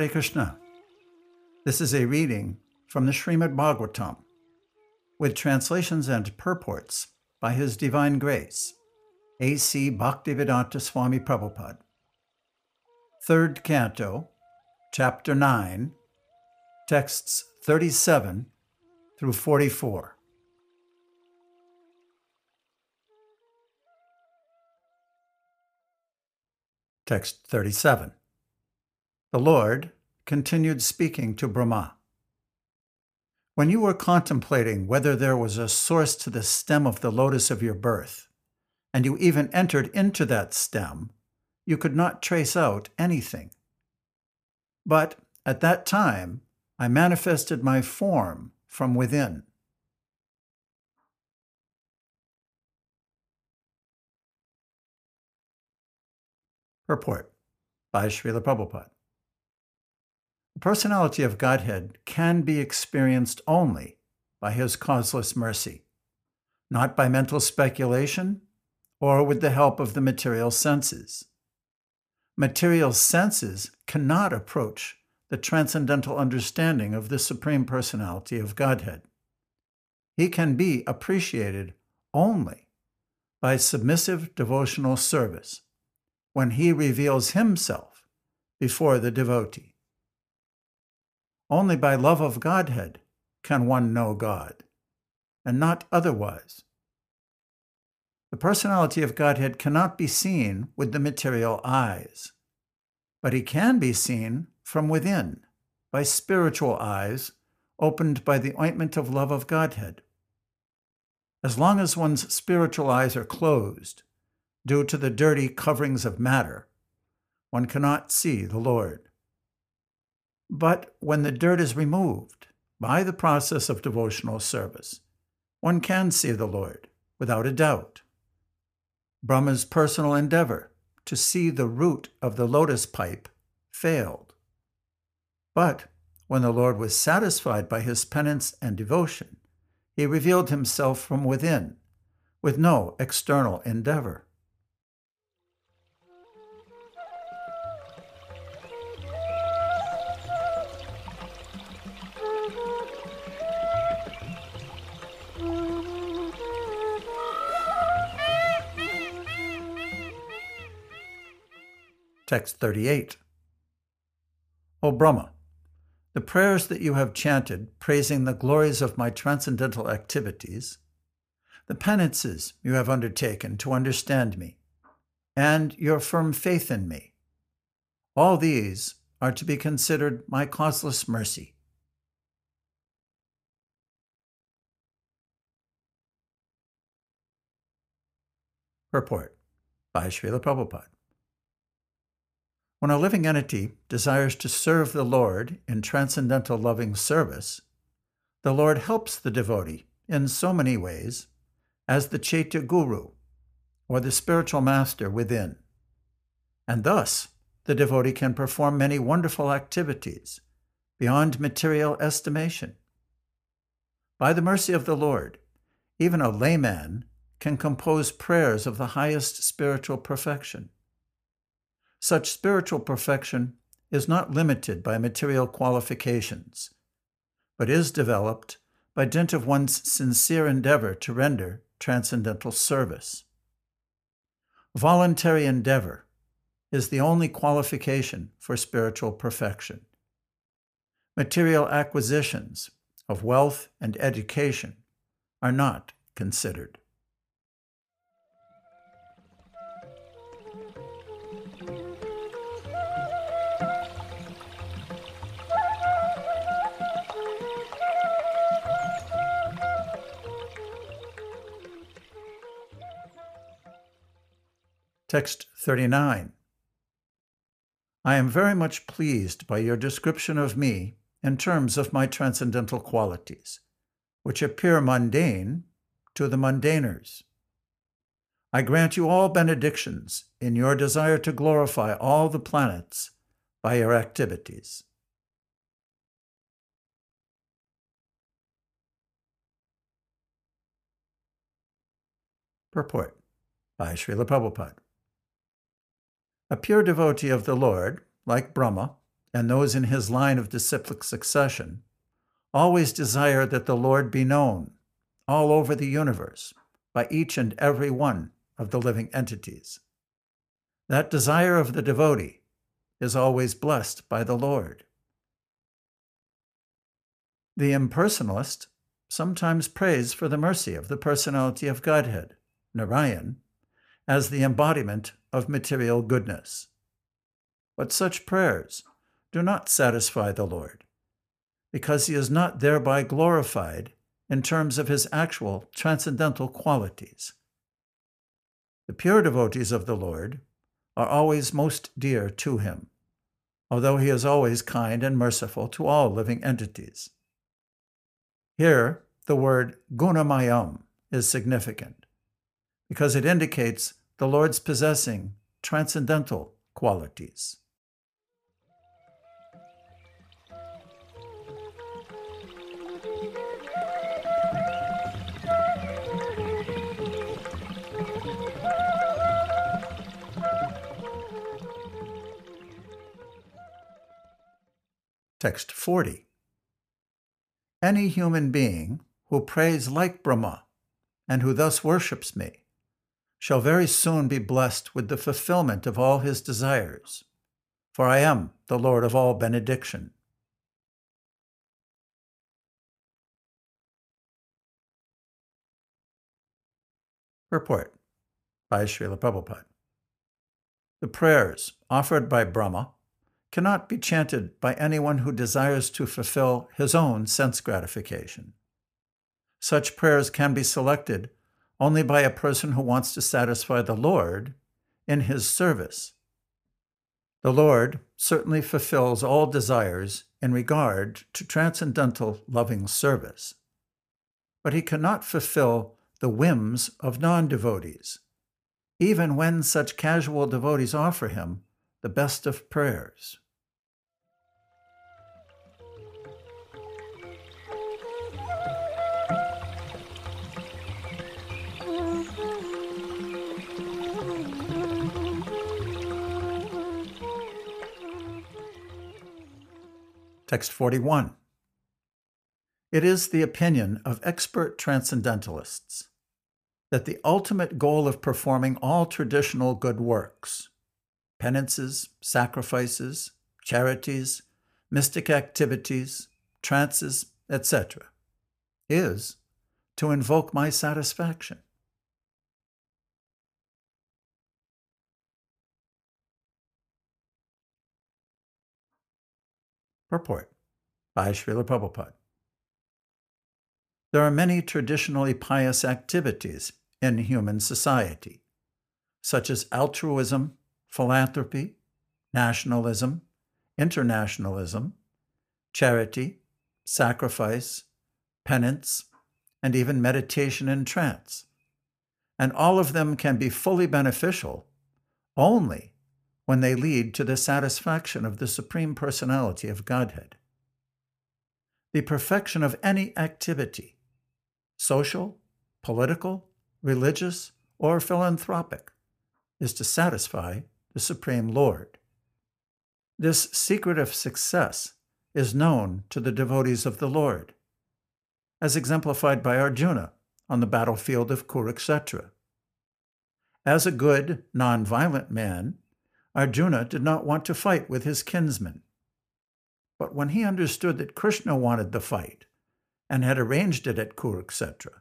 Hare Krishna. This is a reading from the Srimad Bhagavatam with translations and purports by His Divine Grace, A.C. Bhaktivedanta Swami Prabhupada. Third Canto, Chapter 9, texts 37 through 44. Text 37. The Lord continued speaking to Brahma. When you were contemplating whether there was a source to the stem of the lotus of your birth, and you even entered into that stem, you could not trace out anything. But at that time, I manifested my form from within. Purport by Srila Prabhupada. The personality of Godhead can be experienced only by His causeless mercy, not by mental speculation or with the help of the material senses. Material senses cannot approach the transcendental understanding of the Supreme Personality of Godhead. He can be appreciated only by submissive devotional service when he reveals himself before the devotee. Only by love of Godhead can one know God, and not otherwise. The personality of Godhead cannot be seen with the material eyes, but he can be seen from within by spiritual eyes opened by the ointment of love of Godhead. As long as one's spiritual eyes are closed, due to the dirty coverings of matter, one cannot see the Lord. But when the dirt is removed by the process of devotional service, one can see the Lord without a doubt. Brahma's personal endeavor to see the root of the lotus pipe failed. But when the Lord was satisfied by his penance and devotion, he revealed himself from within, with no external endeavor. Text 38. O Brahma, the prayers that you have chanted praising the glories of my transcendental activities, the penances you have undertaken to understand me, and your firm faith in me, all these are to be considered my causeless mercy. Purport by Srila Prabhupada. When a living entity desires to serve the Lord in transcendental loving service, the Lord helps the devotee in so many ways as the Chaitya Guru, or the spiritual master within. And thus, the devotee can perform many wonderful activities beyond material estimation. By the mercy of the Lord, even a layman can compose prayers of the highest spiritual perfection. Such spiritual perfection is not limited by material qualifications, but is developed by dint of one's sincere endeavor to render transcendental service. Voluntary endeavor is the only qualification for spiritual perfection. Material acquisitions of wealth and education are not considered. Text 39. I am very much pleased by your description of me in terms of my transcendental qualities, which appear mundane to the mundaners. I grant you all benedictions in your desire to glorify all the planets by your activities. Purport by Srila Prabhupada. A pure devotee of the Lord, like Brahma, and those in his line of disciplic succession always desire that the Lord be known all over the universe by each and every one of the living entities. That desire of the devotee is always blessed by the Lord. The impersonalist sometimes prays for the mercy of the personality of Godhead, Narayan, as the embodiment of material goodness. But such prayers do not satisfy the Lord, because he is not thereby glorified in terms of his actual transcendental qualities. The pure devotees of the Lord are always most dear to him, although he is always kind and merciful to all living entities. Here, the word gunamayam is significant because it indicates the Lord's possessing transcendental qualities. Text 40. Any human being who prays like Brahma and who thus worships me shall very soon be blessed with the fulfillment of all his desires, for I am the Lord of all benediction. Purport by Srila Prabhupada. The prayers offered by Brahma cannot be chanted by anyone who desires to fulfill his own sense gratification. Such prayers can be selected only by a person who wants to satisfy the Lord in his service. The Lord certainly fulfills all desires in regard to transcendental loving service, but he cannot fulfill the whims of non devotees, even when such casual devotees offer him the best of prayers. Text 41. It is the opinion of expert transcendentalists that the ultimate goal of performing all traditional good works, penances, sacrifices, charities, mystic activities, trances, etc., is to invoke my satisfaction. Purport by Srila Prabhupada. There are many traditionally pious activities in human society, such as altruism, philanthropy, nationalism, internationalism, charity, sacrifice, penance, and even meditation and trance. And all of them can be fully beneficial only when they lead to the satisfaction of the Supreme Personality of Godhead. The perfection of any activity, social, political, religious, or philanthropic, is to satisfy the Supreme Lord. This secret of success is known to the devotees of the Lord, as exemplified by Arjuna on the battlefield of Kurukshetra. As a good, non-violent man, Arjuna did not want to fight with his kinsmen. But when he understood that Krishna wanted the fight and had arranged it at Kurukshetra,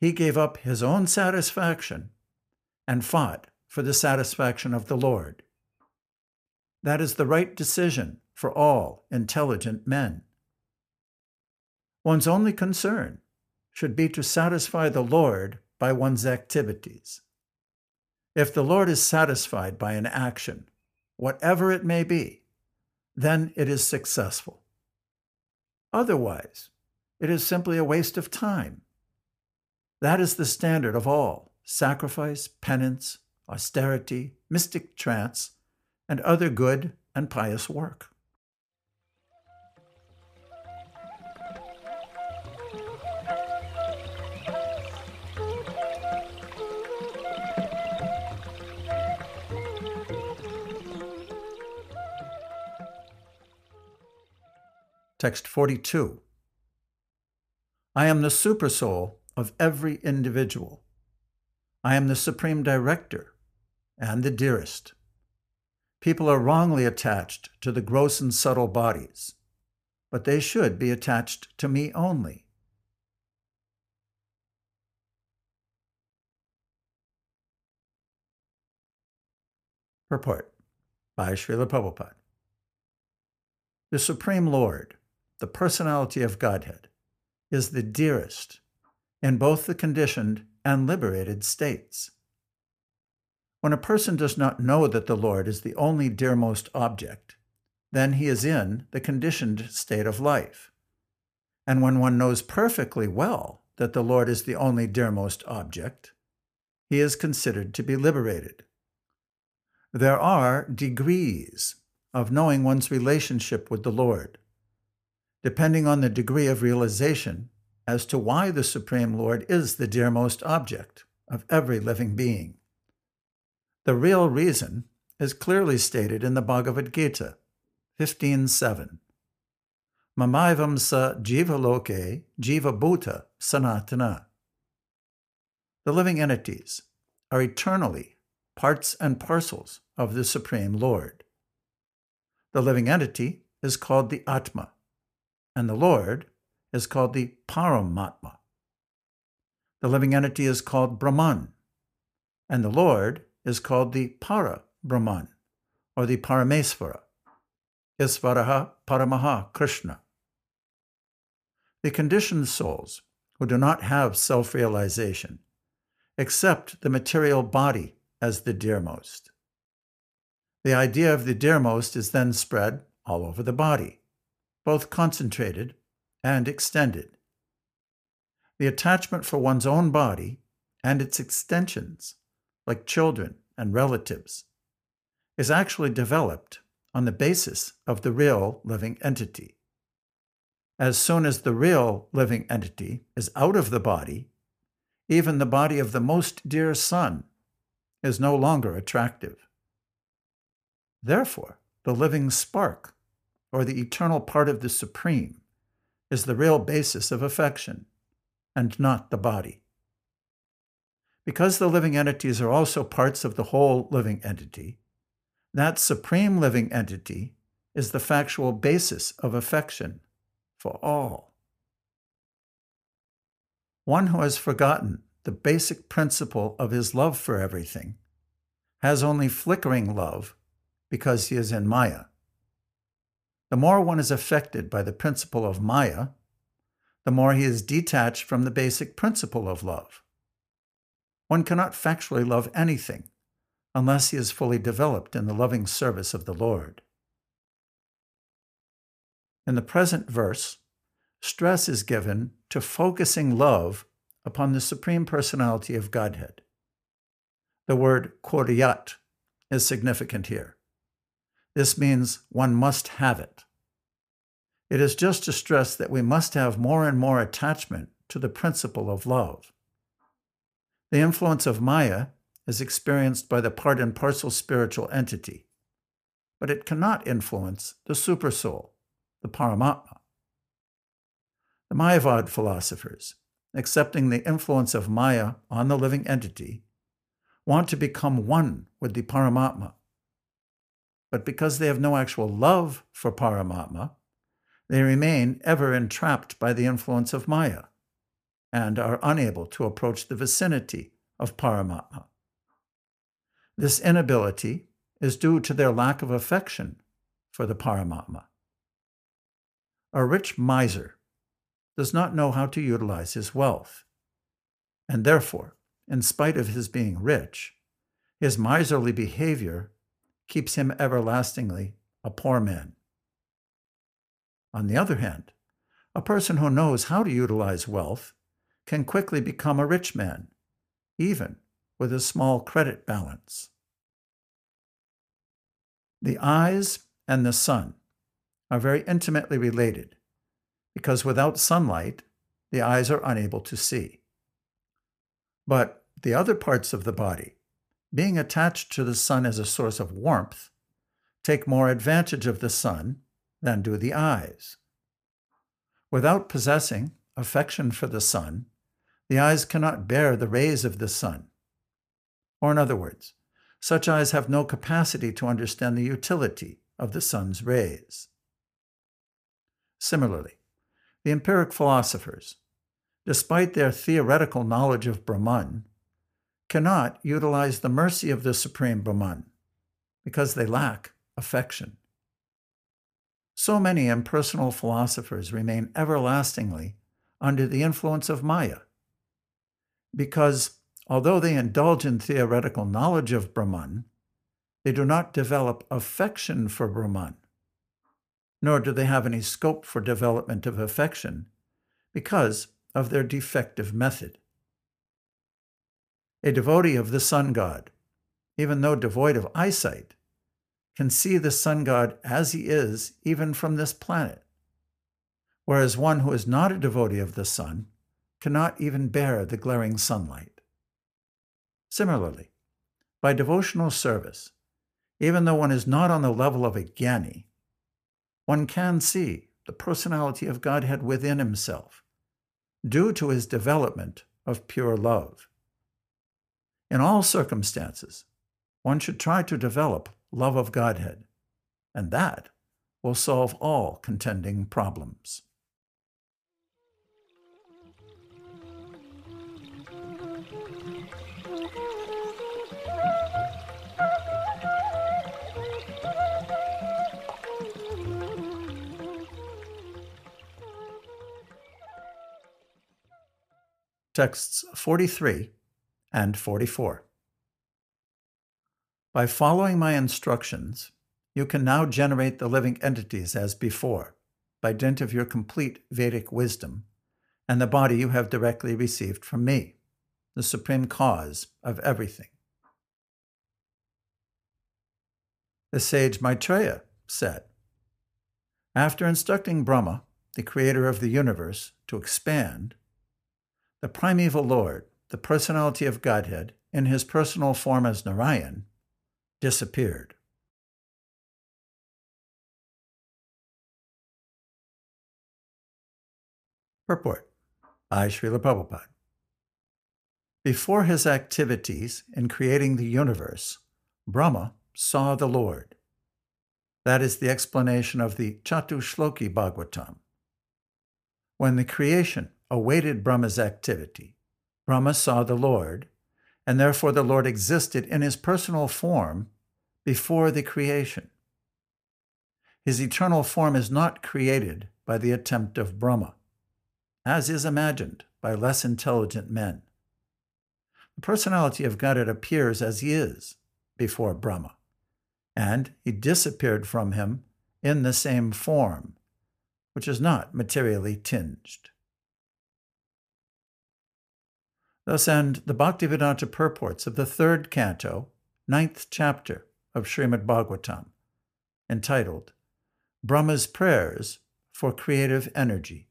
he gave up his own satisfaction and fought for the satisfaction of the Lord. That is the right decision for all intelligent men. One's only concern should be to satisfy the Lord by one's activities. If the Lord is satisfied by an action, whatever it may be, then it is successful. Otherwise, it is simply a waste of time. That is the standard of all sacrifice, penance, austerity, mystic trance, and other good and pious work. Text 42. I am the supersoul of every individual. I am the supreme director and the dearest. People are wrongly attached to the gross and subtle bodies, but they should be attached to me only. Purport by Srila Prabhupada. The Supreme Lord, the personality of Godhead, is the dearest in both the conditioned and liberated states. When a person does not know that the Lord is the only dearmost object, then he is in the conditioned state of life. And when one knows perfectly well that the Lord is the only dearmost object, he is considered to be liberated. There are degrees of knowing one's relationship with the Lord, depending on the degree of realization as to why the Supreme Lord is the dearmost object of every living being. The real reason is clearly stated in the Bhagavad Gita 15.7. Mamaivam sa jiva loke jiva bhuta sanatana. The living entities are eternally parts and parcels of the Supreme Lord. The living entity is called the Atma, and the Lord is called the Paramatma. The living entity is called Brahman, and the Lord is called the Para Brahman, or the Paramesvara, Isvaraha Paramaha Krishna. The conditioned souls who do not have self realization accept the material body as the dearmost. The idea of the dearmost is then spread all over the body, both concentrated and extended. The attachment for one's own body and its extensions, like children and relatives, is actually developed on the basis of the real living entity. As soon as the real living entity is out of the body, even the body of the most dear son is no longer attractive. Therefore, the living spark, or the eternal part of the Supreme, is the real basis of affection, and not the body. Because the living entities are also parts of the whole living entity, that supreme living entity is the factual basis of affection for all. One who has forgotten the basic principle of his love for everything has only flickering love because he is in Maya. The more one is affected by the principle of Maya, the more he is detached from the basic principle of love. One cannot factually love anything unless he is fully developed in the loving service of the Lord. In the present verse, stress is given to focusing love upon the Supreme Personality of Godhead. The word kuryat is significant here. This means one must have it. It is just to stress that we must have more and more attachment to the principle of love. The influence of Maya is experienced by the part and parcel spiritual entity, but it cannot influence the supersoul, the Paramatma. The Mayavad philosophers, accepting the influence of Maya on the living entity, want to become one with the Paramatma but because they have no actual love for Paramatma, they remain ever entrapped by the influence of Maya and are unable to approach the vicinity of Paramatma. This inability is due to their lack of affection for the Paramatma. A rich miser does not know how to utilize his wealth, and therefore, in spite of his being rich, his miserly behavior keeps him everlastingly a poor man. On the other hand, a person who knows how to utilize wealth can quickly become a rich man, even with a small credit balance. The eyes and the sun are very intimately related because without sunlight, the eyes are unable to see. But the other parts of the body, being attached to the sun as a source of warmth, take more advantage of the sun than do the eyes. Without possessing affection for the sun, the eyes cannot bear the rays of the sun. Or, in other words, such eyes have no capacity to understand the utility of the sun's rays. Similarly, the empiric philosophers, despite their theoretical knowledge of Brahman, cannot utilize the mercy of the Supreme Brahman because they lack affection. So many impersonal philosophers remain everlastingly under the influence of Maya because although they indulge in theoretical knowledge of Brahman, they do not develop affection for Brahman, nor do they have any scope for development of affection because of their defective method. A devotee of the sun god, even though devoid of eyesight, can see the sun god as he is even from this planet, whereas one who is not a devotee of the sun cannot even bear the glaring sunlight. Similarly, by devotional service, even though one is not on the level of a Gyani, one can see the personality of Godhead within himself, due to his development of pure love. In all circumstances, one should try to develop love of Godhead, and that will solve all contending problems. Texts 43 and 44. By following my instructions, you can now generate the living entities as before, by dint of your complete Vedic wisdom, and the body you have directly received from me, the supreme cause of everything. The sage Maitreya said, After instructing Brahma, the creator of the universe, to expand, the primeval Lord, the personality of Godhead, in his personal form as Narayan, disappeared. Purport by Srila Prabhupada. Before his activities in creating the universe, Brahma saw the Lord. That is the explanation of the Chatushloki Bhagavatam. When the creation awaited Brahma's activity. Brahma saw the Lord, and therefore the Lord existed in his personal form before the creation. His eternal form is not created by the attempt of Brahma, as is imagined by less intelligent men. The personality of Godhead appears as he is before Brahma, and he disappeared from him in the same form, which is not materially tinged. Thus end the Bhaktivedanta purports of the third canto, ninth chapter of Srimad Bhagavatam, entitled Brahma's Prayers for Creative Energy.